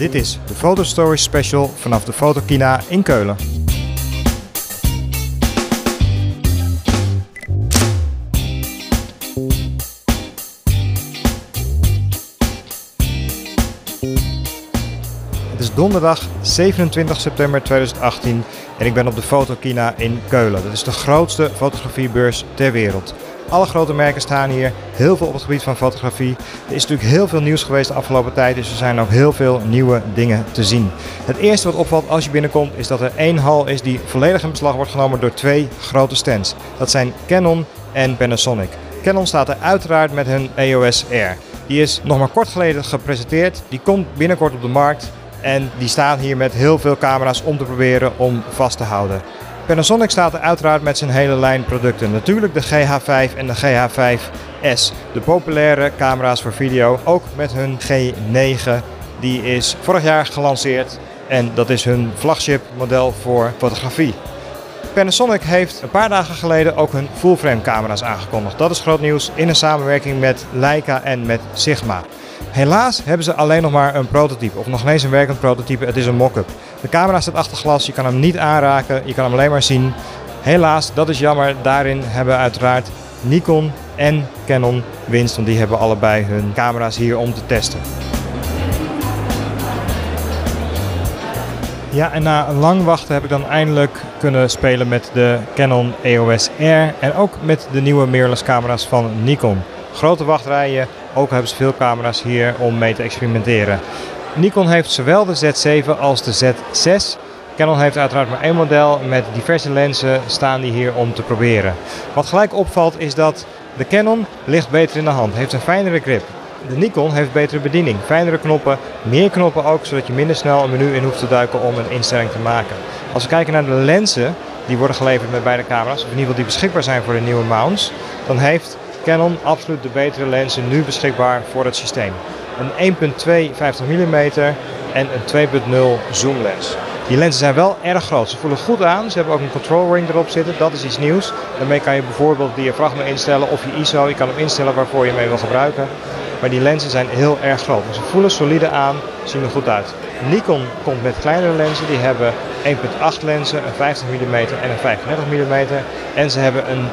Dit is de Fotostory Special vanaf de Fotokina in Keulen. Het is donderdag 27 september 2018 en ik ben op de Fotokina in Keulen. Dat is de grootste fotografiebeurs ter wereld. Alle grote merken staan hier, heel veel op het gebied van fotografie. Er is natuurlijk heel veel nieuws geweest de afgelopen tijd, dus er zijn ook heel veel nieuwe dingen te zien. Het eerste wat opvalt als je binnenkomt is dat er één hal is die volledig in beslag wordt genomen door twee grote stands. Dat zijn Canon en Panasonic. Canon staat er uiteraard met hun EOS R. Die is nog maar kort geleden gepresenteerd, die komt binnenkort op de markt en die staan hier met heel veel camera's om te proberen om vast te houden. Panasonic staat er uiteraard met zijn hele lijn producten. Natuurlijk de GH5 en de GH5S. De populaire camera's voor video. Ook met hun G9. Die is vorig jaar gelanceerd. En dat is hun flagship model voor fotografie. Panasonic heeft een paar dagen geleden ook hun full-frame camera's aangekondigd. Dat is groot nieuws in een samenwerking met Leica en met Sigma. Helaas hebben ze alleen nog maar een prototype, of nog eens een werkend prototype. Het is een mock-up. De camera staat achter glas, je kan hem niet aanraken, je kan hem alleen maar zien. Helaas, dat is jammer. Daarin hebben uiteraard Nikon en Canon winst, want die hebben allebei hun camera's hier om te testen. Ja, en na lang wachten heb ik dan eindelijk kunnen spelen met de Canon EOS R en ook met de nieuwe mirrorless camera's van Nikon. Grote wachtrijen, ook hebben ze veel camera's hier om mee te experimenteren. Nikon heeft zowel de Z7 als de Z6. Canon heeft uiteraard maar één model met diverse lenzen staan die hier om te proberen. Wat gelijk opvalt is dat de Canon ligt beter in de hand, heeft een fijnere grip. De Nikon heeft betere bediening, fijnere knoppen, meer knoppen ook, zodat je minder snel een menu in hoeft te duiken om een instelling te maken. Als we kijken naar de lenzen die worden geleverd met beide camera's, of in ieder geval die beschikbaar zijn voor de nieuwe mounts, dan heeft Canon absoluut de betere lenzen nu beschikbaar voor het systeem. Een 1.2 50 mm en een 2.0 zoomlens. Die lenzen zijn wel erg groot. Ze voelen goed aan. Ze hebben ook een control ring erop zitten. Dat is iets nieuws. Daarmee kan je bijvoorbeeld diafragma instellen of je ISO. Je kan hem instellen waarvoor je mee wil gebruiken. Maar die lenzen zijn heel erg groot. Ze voelen solide aan, zien er goed uit. Nikon komt met kleinere lenzen. Die hebben 1.8 lenzen, een 50 mm en een 35 mm. En ze hebben een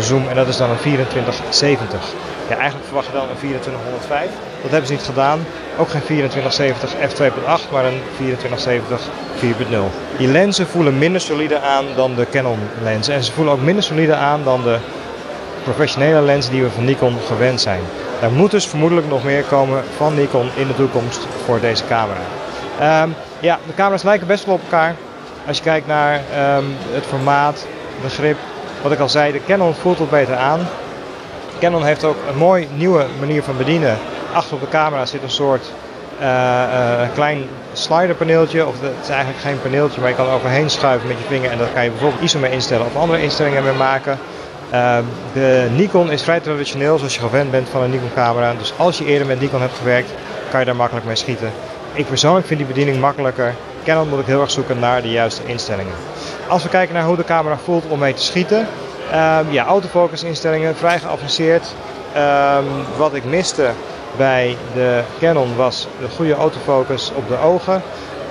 4.0 zoom en dat is dan een 2470. Ja, eigenlijk verwacht je dan een 2405. Dat hebben ze niet gedaan. Ook geen 2470 f2.8, maar een 2470 4.0. Die lenzen voelen minder solide aan dan de Canon lenzen. En ze voelen ook minder solide aan dan de professionele lenzen die we van Nikon gewend zijn. Er moet dus vermoedelijk nog meer komen van Nikon in de toekomst voor deze camera. Um, ja, de camera's lijken best wel op elkaar. Als je kijkt naar um, het formaat, de grip, wat ik al zei, de Canon voelt wat beter aan. Canon heeft ook een mooi nieuwe manier van bedienen. Achter op de camera zit een soort uh, uh, klein sliderpaneeltje. Of het is eigenlijk geen paneeltje, maar je kan er overheen schuiven met je vinger. En daar kan je bijvoorbeeld ISO mee instellen of andere instellingen mee maken. Uh, de Nikon is vrij traditioneel zoals je gewend bent van een Nikon camera. Dus als je eerder met Nikon hebt gewerkt, kan je daar makkelijk mee schieten. Ik persoonlijk vind die bediening makkelijker. Canon moet ik heel erg zoeken naar de juiste instellingen. Als we kijken naar hoe de camera voelt om mee te schieten. Um, ja, autofocus instellingen, vrij geavanceerd. Um, wat ik miste bij de Canon was de goede autofocus op de ogen.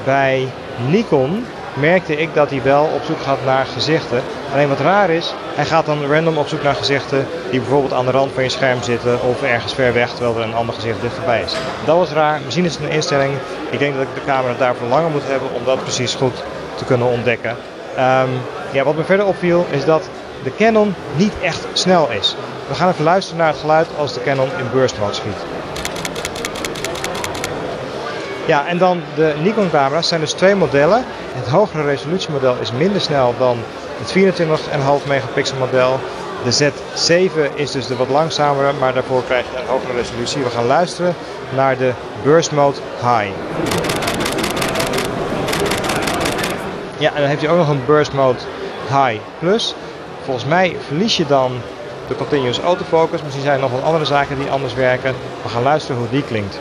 Bij Nikon merkte ik dat hij wel op zoek gaat naar gezichten. Alleen wat raar is, hij gaat dan random op zoek naar gezichten die bijvoorbeeld aan de rand van je scherm zitten of ergens ver weg terwijl er een ander gezicht dichterbij is. Dat was raar, misschien is het een instelling. Ik denk dat ik de camera daarvoor langer moet hebben om dat precies goed te kunnen ontdekken. Um, ja, wat me verder opviel is dat de Canon niet echt snel is. We gaan even luisteren naar het geluid als de Canon in burst mode schiet. Ja, en dan de Nikon camera's zijn dus twee modellen. Het hogere resolutiemodel is minder snel dan het 24,5 megapixel model. De Z7 is dus de wat langzamere, maar daarvoor krijg je een hogere resolutie. We gaan luisteren naar de burst mode high. Ja, en dan heb je ook nog een burst mode high plus. Volgens mij verlies je dan de continuous autofocus. Misschien zijn er nog wat andere zaken die anders werken. We gaan luisteren hoe die klinkt.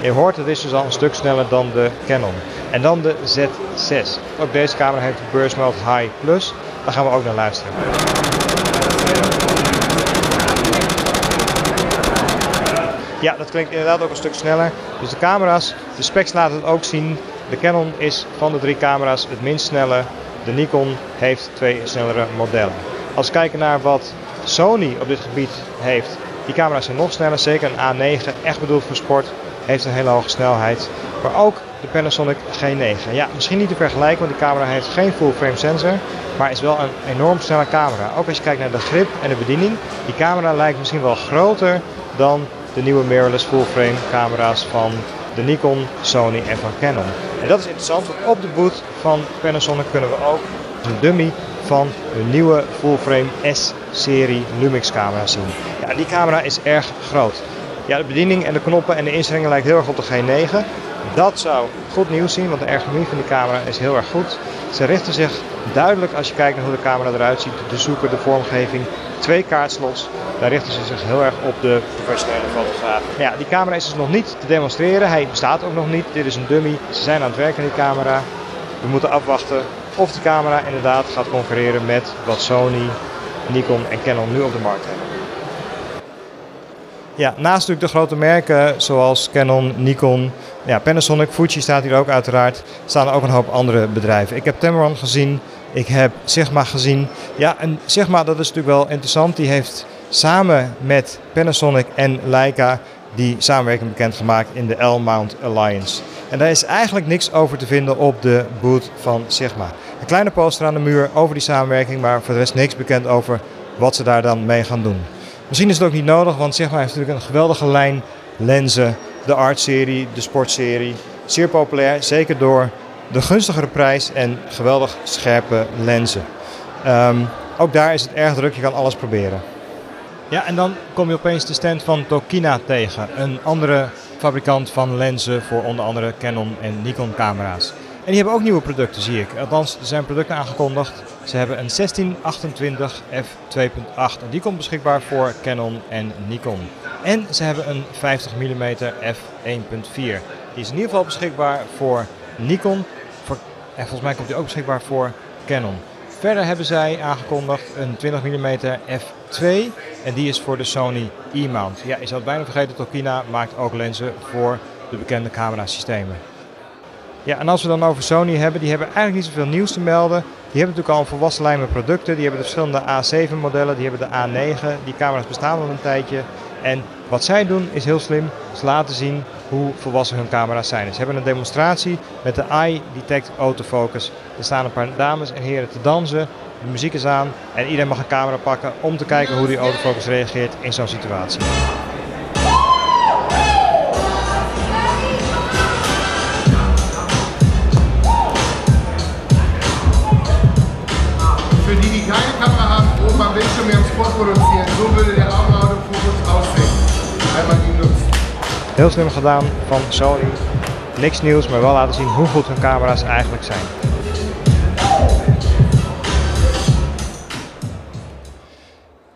Je hoort het is dus al een stuk sneller dan de Canon. En dan de Z6. Ook deze camera heeft de Mode High Plus. Daar gaan we ook naar luisteren. Ja, dat klinkt inderdaad ook een stuk sneller. Dus de camera's, de specs laten het ook zien. De Canon is van de drie camera's het minst snelle. De Nikon heeft twee snellere modellen. Als we kijken naar wat Sony op dit gebied heeft, die camera's zijn nog sneller. Zeker een A9, echt bedoeld voor sport, heeft een hele hoge snelheid. Maar ook de Panasonic G9. Ja, misschien niet te vergelijken, want die camera heeft geen full frame sensor, maar is wel een enorm snelle camera. Ook als je kijkt naar de grip en de bediening, die camera lijkt misschien wel groter dan de nieuwe mirrorless full frame camera's van de Nikon, Sony en van Canon. En dat is interessant, want op de boot van Panasonic kunnen we ook een dummy van hun nieuwe full frame S-serie Lumix camera zien. Ja, die camera is erg groot. Ja, de bediening en de knoppen en de instellingen lijken heel erg op de G9. Dat zou goed nieuws zien, want de ergonomie van die camera is heel erg goed. Ze richten zich duidelijk, als je kijkt naar hoe de camera eruit ziet, de zoeker, de vormgeving, twee kaartslots. Daar richten ze zich heel erg op de professionele fotograaf. Ja, die camera is dus nog niet te demonstreren. Hij bestaat ook nog niet. Dit is een dummy. Ze zijn aan het werken aan die camera. We moeten afwachten of de camera inderdaad gaat concurreren met wat Sony, Nikon en Canon nu op de markt hebben. Ja, naast natuurlijk de grote merken zoals Canon, Nikon, ja, Panasonic, Fuji staat hier ook uiteraard, staan er ook een hoop andere bedrijven. Ik heb Tamron gezien, ik heb Sigma gezien. Ja, en Sigma, dat is natuurlijk wel interessant, die heeft samen met Panasonic en Leica die samenwerking bekendgemaakt in de L-Mount Alliance. En daar is eigenlijk niks over te vinden op de boot van Sigma. Een kleine poster aan de muur over die samenwerking, maar voor de rest niks bekend over wat ze daar dan mee gaan doen. Misschien is het ook niet nodig, want Sigma heeft natuurlijk een geweldige lijn lenzen. De Art-serie, de Sport-serie. Zeer populair, zeker door de gunstigere prijs en geweldig scherpe lenzen. Ehm, ook daar is het erg druk, je kan alles proberen. Ja, en dan kom je opeens de stand van Tokina tegen. Een andere fabrikant van lenzen voor onder andere Canon en Nikon camera's. En die hebben ook nieuwe producten, zie ik. Althans, er zijn producten aangekondigd. Ze hebben een 1628 f2.8 en die komt beschikbaar voor Canon en Nikon. En ze hebben een 50 mm f1.4. Die is in ieder geval beschikbaar voor Nikon. En volgens mij komt die ook beschikbaar voor Canon. Verder hebben zij aangekondigd een 20 mm f2 en die is voor de Sony E-mount. Ja, je zou het bijna vergeten, Tokina maakt ook lenzen voor de bekende camerasystemen. Ja, en als we dan over Sony hebben, die hebben eigenlijk niet zoveel nieuws te melden. Die hebben natuurlijk al een volwassen lijn met producten. Die hebben de verschillende A7 modellen, die hebben de A9. Die camera's bestaan al een tijdje. En wat zij doen is heel slim. Ze laten zien hoe volwassen hun camera's zijn. Ze hebben een demonstratie met de Eye Detect Autofocus. Er staan een paar dames en heren te dansen. De muziek is aan en iedereen mag een camera pakken om te kijken hoe die autofocus reageert in zo'n situatie. Keine Kamera haben, oben am Bildschirm ihren Spot produzieren. So würde der Augenautofokus aussehen, wenn man ihn nutzt. Heel slim gedaan van Sony. Niks nieuws, maar wel laten zien hoe goed hun camera's eigenlijk zijn.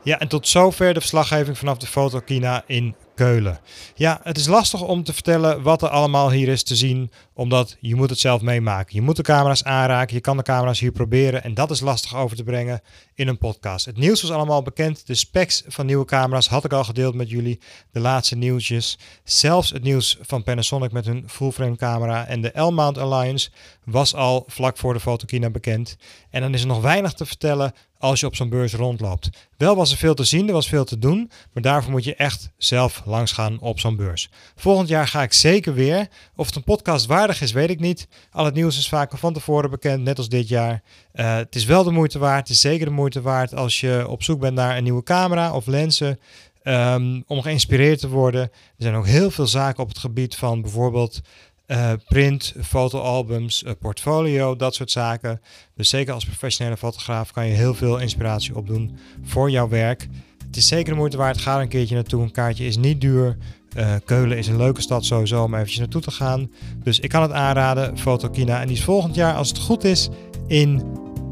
Ja, en tot zover de verslaggeving vanaf de Fotokina in Keulen. Ja, het is lastig om te vertellen wat er allemaal hier is te zien, omdat je moet het zelf meemaken. Je moet de camera's aanraken, je kan de camera's hier proberen en dat is lastig over te brengen in een podcast. Het nieuws was allemaal bekend, de specs van nieuwe camera's had ik al gedeeld met jullie, de laatste nieuwtjes. Zelfs het nieuws van Panasonic met hun full-frame camera en de L-Mount Alliance was al vlak voor de Fotokina bekend. En dan is er nog weinig te vertellen als je op zo'n beurs rondloopt. Wel was er veel te zien, er was veel te doen, maar daarvoor moet je echt zelf langs gaan op zo'n beurs. Volgend jaar ga ik zeker weer. Of het een podcast waardig is, weet ik niet. Al het nieuws is vaak van tevoren bekend, net als dit jaar. Uh, het is wel de moeite waard, het is zeker de moeite waard als je op zoek bent naar een nieuwe camera of lenzen. Um, om geïnspireerd te worden. Er zijn ook heel veel zaken op het gebied van bijvoorbeeld uh, print, fotoalbums, uh, portfolio, dat soort zaken. Dus zeker als professionele fotograaf kan je heel veel inspiratie opdoen voor jouw werk. Het is zeker de moeite waard. Ga er een keertje naartoe. Een kaartje is niet duur. Uh, Keulen is een leuke stad sowieso om eventjes naartoe te gaan. Dus ik kan het aanraden, Fotokina. En die is volgend jaar, als het goed is, in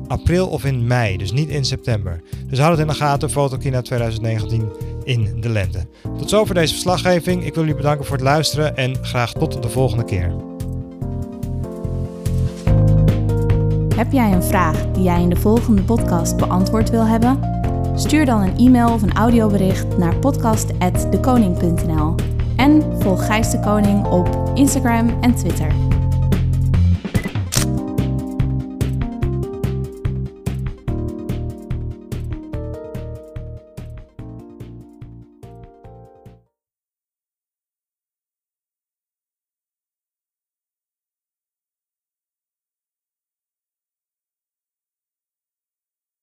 april of in mei. Dus niet in september. Dus houd het in de gaten, Fotokina 2019 in de lente. Tot zover deze verslaggeving. Ik wil jullie bedanken voor het luisteren en graag tot de volgende keer. Heb jij een vraag die jij in de volgende podcast beantwoord wil hebben? Stuur dan een e-mail of een audiobericht naar podcast@dekoning.nl En volg Gijs de Koning op Instagram en Twitter.